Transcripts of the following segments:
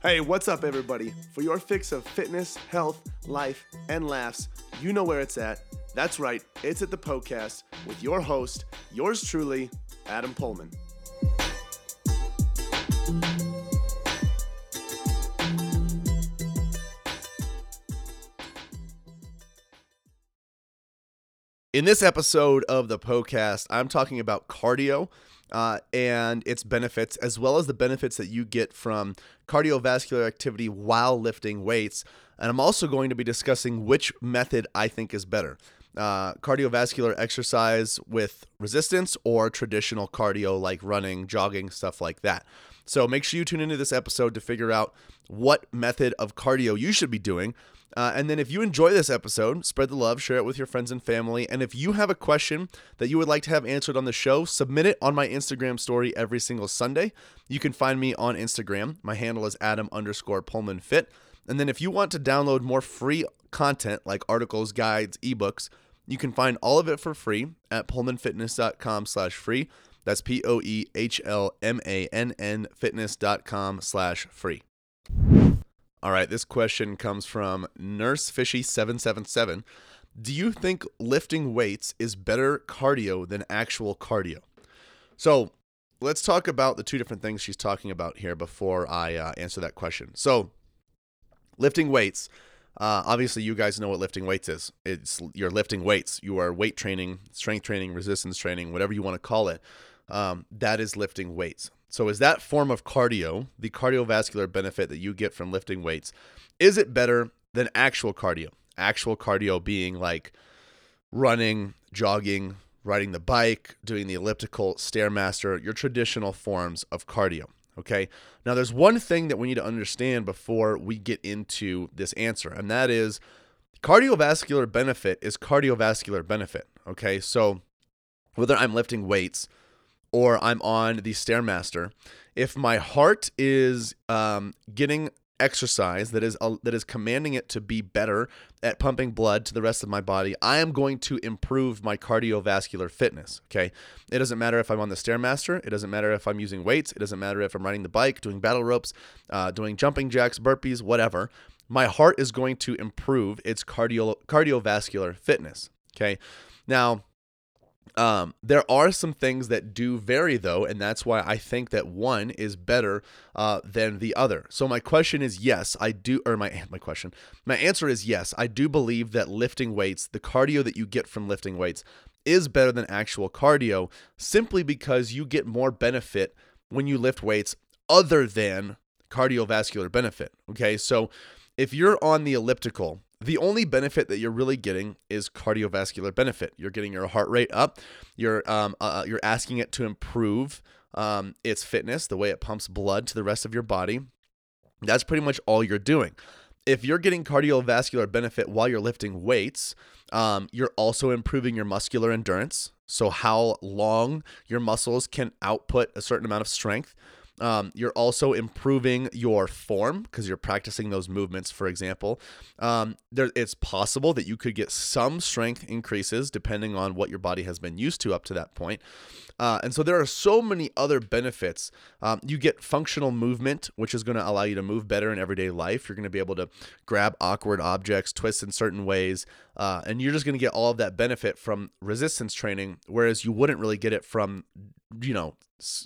Hey, what's up, everybody? For your fix of fitness, health, life, and laughs, you know where it's at. That's right, it's at the Poecast with your host, yours truly, Adam Poehlmann. In this episode of the Poecast, I'm talking about cardio uh, and its benefits, as well as the benefits that you get from cardiovascular activity while lifting weights. And I'm also going to be discussing which method I think is better uh, cardiovascular exercise with resistance or traditional cardio like running, jogging, stuff like that. So make sure you tune into this episode to figure out what method of cardio you should be doing. Uh, and then if you enjoy this episode, spread the love, share it with your friends and family. And if you have a question that you would like to have answered on the show, submit it on my Instagram story every single Sunday. You can find me on Instagram. My handle is Adam underscore Poehlmann Fit. And then if you want to download more free content like articles, guides, ebooks, you can find all of it for free at poehlmannfitness.com slash free. That's P-O-E-H-L-M-A-N-N fitness.com slash free. All right, this question comes from Nurse Fishy 777 Do you think lifting weights is better cardio than actual cardio? So let's talk about the two different things she's talking about here before I uh, answer that question. So, lifting weights. Uh, obviously, you guys know what lifting weights is. It's you're lifting weights. You are weight training, strength training, resistance training, whatever you want to call it. Um, that is lifting weights. So, is that form of cardio, the cardiovascular benefit that you get from lifting weights, is it better than actual cardio? Actual cardio being like running, jogging, riding the bike, doing the elliptical, stairmaster, your traditional forms of cardio. Okay. Now, there's one thing that we need to understand before we get into this answer, and that is cardiovascular benefit is cardiovascular benefit. Okay. So, whether I'm lifting weights, or I'm on the Stairmaster, if my heart is um, getting exercise that is uh, that is commanding it to be better at pumping blood to the rest of my body, I am going to improve my cardiovascular fitness. Okay, it doesn't matter if I'm on the stairmaster, it doesn't matter if I'm using weights, it doesn't matter if I'm riding the bike, doing battle ropes, uh, doing jumping jacks, burpees, whatever. My heart is going to improve its cardio cardiovascular fitness. Okay, now um, there are some things that do vary though, and that's why I think that one is better uh, than the other. So my question is yes, I do, or my my question, my answer is yes, I do believe that lifting weights, the cardio that you get from lifting weights, is better than actual cardio, simply because you get more benefit when you lift weights other than cardiovascular benefit. Okay, so if you're on the elliptical the only benefit that you're really getting is cardiovascular benefit. You're getting your heart rate up. You're um, uh, uh, you're asking it to improve um, its fitness, the way it pumps blood to the rest of your body. That's pretty much all you're doing. If you're getting cardiovascular benefit while you're lifting weights, um, you're also improving your muscular endurance. So, how long your muscles can output a certain amount of strength. Um, you're also improving your form because you're practicing those movements, for example. Um, there, it's possible that you could get some strength increases depending on what your body has been used to up to that point. Uh, and so there are so many other benefits. Um, you get functional movement, which is going to allow you to move better in everyday life. You're going to be able to grab awkward objects, twist in certain ways, uh, and you're just going to get all of that benefit from resistance training, whereas you wouldn't really get it from, you know,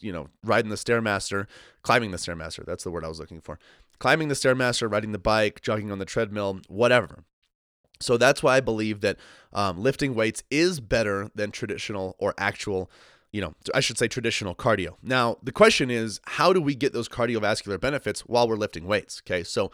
you know, riding the stairmaster, climbing the stairmaster. That's the word I was looking for. Climbing the stairmaster, riding the bike, jogging on the treadmill, whatever. So that's why I believe that um, lifting weights is better than traditional or actual you know, I should say traditional cardio. Now, the question is, how do we get those cardiovascular benefits while we're lifting weights? Okay, so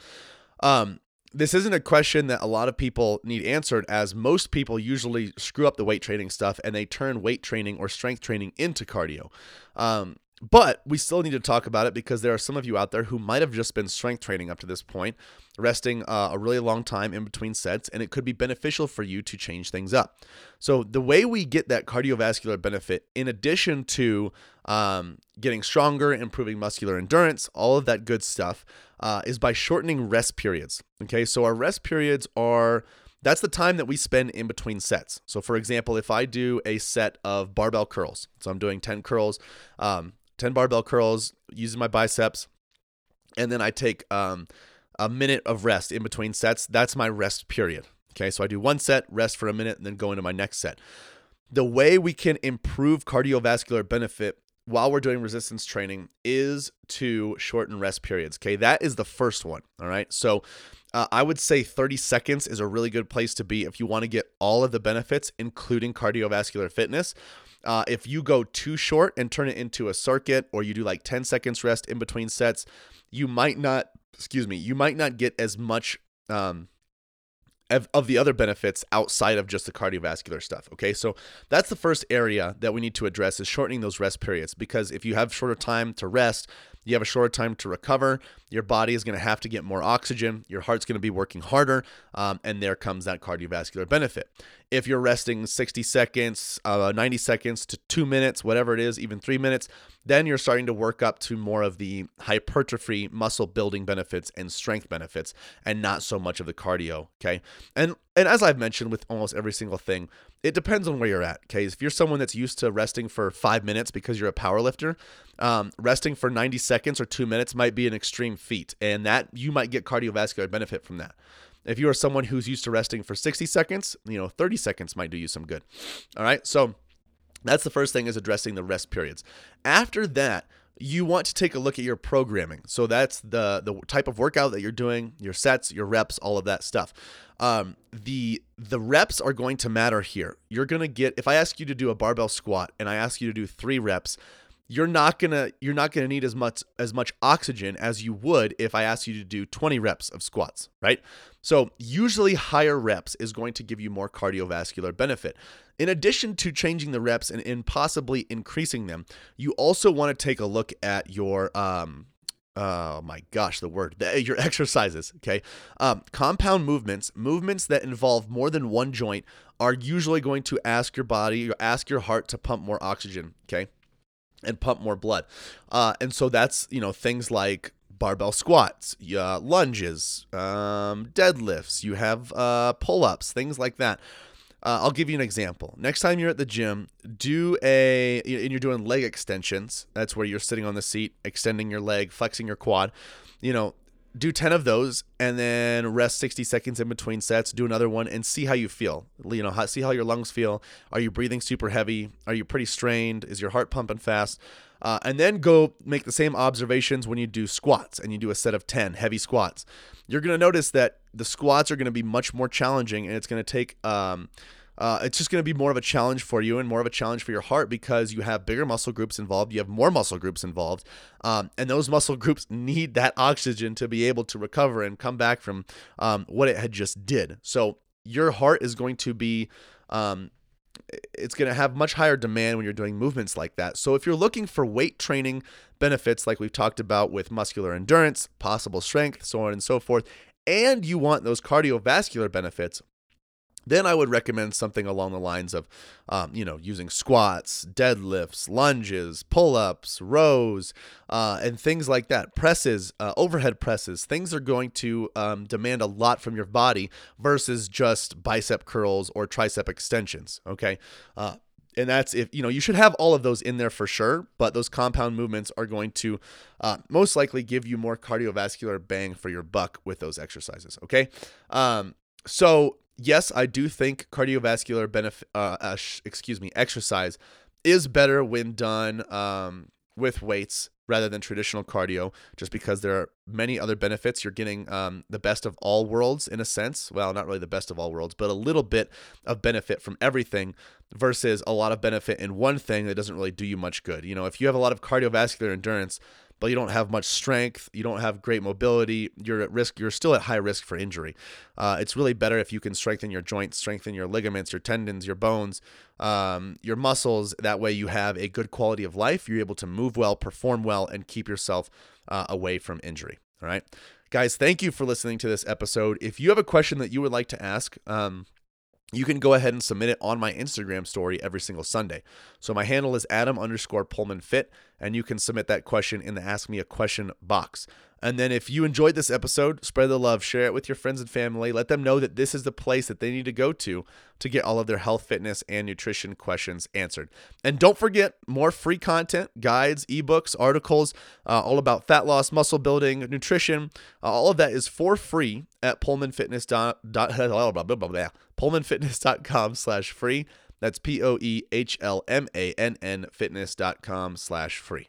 um, this isn't a question that a lot of people need answered, as most people usually screw up the weight training stuff and they turn weight training or strength training into cardio. Um, but we still need to talk about it because there are some of you out there who might have just been strength training up to this point, resting uh, a really long time in between sets, and it could be beneficial for you to change things up. So, the way we get that cardiovascular benefit, in addition to um, getting stronger, improving muscular endurance, all of that good stuff, uh, is by shortening rest periods. Okay, so our rest periods are that's the time that we spend in between sets. So, for example, if I do a set of barbell curls, so I'm doing 10 curls, um, 10 barbell curls using my biceps. and then I take um, a minute of rest in between sets. That's my rest period. Okay, so I do one set, rest for a minute, and then go into my next set. The way we can improve cardiovascular benefit while we're doing resistance training is to shorten rest periods. Okay, that is the first one. All right, so uh, I would say 30 seconds is a really good place to be if you want to get all of the benefits, including cardiovascular fitness. Uh, if you go too short and turn it into a circuit, or you do like 10 seconds rest in between sets, you might not, excuse me, you might not get as much um, of, of the other benefits outside of just the cardiovascular stuff. Okay, so that's the first area that we need to address is shortening those rest periods because if you have shorter time to rest, you have a shorter time to recover. Your body is going to have to get more oxygen. Your heart's going to be working harder, um, and there comes that cardiovascular benefit. If you're resting 60 seconds, uh, 90 seconds to two minutes, whatever it is, even three minutes, then you're starting to work up to more of the hypertrophy, muscle building benefits, and strength benefits, and not so much of the cardio. Okay, and and as I've mentioned with almost every single thing, it depends on where you're at. Okay, if you're someone that's used to resting for five minutes because you're a power lifter, um, resting for 90 seconds or two minutes might be an extreme feat, and that you might get cardiovascular benefit from that. If you are someone who's used to resting for 60 seconds, you know, 30 seconds might do you some good. All right, so that's the first thing is addressing the rest periods. After that, you want to take a look at your programming. So that's the the type of workout that you're doing, your sets, your reps, all of that stuff. Um, the the reps are going to matter here. You're gonna get if I ask you to do a barbell squat and I ask you to do three reps, you're not gonna you're not gonna need as much as much oxygen as you would if I asked you to do 20 reps of squats, right? So usually higher reps is going to give you more cardiovascular benefit. In addition to changing the reps and, and possibly increasing them, you also want to take a look at your um, oh my gosh, the word, your exercises, okay? Um, compound movements, movements that involve more than one joint, are usually going to ask your body, ask your heart to pump more oxygen, okay? And pump more blood. Uh, and so that's, you know, things like barbell squats, uh, lunges, um, deadlifts, you have uh, pull ups, things like that. Uh, I'll give you an example. Next time you're at the gym, do a and you're doing leg extensions. That's where you're sitting on the seat, extending your leg, flexing your quad. You know, do 10 of those and then rest 60 seconds in between sets do another one and see how you feel. You know see how your lungs feel. Are you breathing super heavy? Are you pretty strained? Is your heart pumping fast? Uh, and then go make the same observations when you do squats and you do a set of 10 heavy squats. You're going to notice that the squats are going to be much more challenging and it's going to take um, uh, it's just going to be more of a challenge for you and more of a challenge for your heart because you have bigger muscle groups involved. You have more muscle groups involved. Um, and those muscle groups need that oxygen to be able to recover and come back from um, what it had just did. So your heart is going to be. Um, it's going to have much higher demand when you're doing movements like that. So, if you're looking for weight training benefits, like we've talked about with muscular endurance, possible strength, so on and so forth, and you want those cardiovascular benefits, then I would recommend something along the lines of, um, you know, using squats, deadlifts, lunges, pull ups, rows, uh, and things like that. Presses, uh, overhead presses, things are going to um, demand a lot from your body versus just bicep curls or tricep extensions. Okay. Uh, and that's if you know you should have all of those in there for sure but those compound movements are going to uh, most likely give you more cardiovascular bang for your buck with those exercises okay um, so yes, I do think cardiovascular benefit, uh, uh, excuse me, exercise is better when done um, with weights rather than traditional cardio, just because there are many other benefits. You're getting um, the best of all worlds in a sense. Well, not really the best of all worlds, but a little bit of benefit from everything versus a lot of benefit in one thing that doesn't really do you much good. You know, if you have a lot of cardiovascular endurance, but you don't have much strength, you don't have great mobility, you're at risk, you're still at high risk for injury. Uh, it's really better if you can strengthen your joints, strengthen your ligaments, your tendons, your bones, um, your muscles. That way you have a good quality of life. You're able to move well, perform well, and keep yourself uh, away from injury. All right. Guys, thank you for listening to this episode. If you have a question that you would like to ask, um, you can go ahead and submit it on my Instagram story every single Sunday. So my handle is Adam underscore Poehlmann Fit, and you can submit that question in the Ask Me a Question box. And then if you enjoyed this episode, spread the love, share it with your friends and family. Let them know that this is the place that they need to go to to get all of their health, fitness, and nutrition questions answered. And don't forget more free content, guides, ebooks, articles, uh, all about fat loss, muscle building, nutrition. Uh, all of that is for free at poehlmannfitness.com slash free. That's P-O-E-H-L-M-A-N-N fitness.com slash free.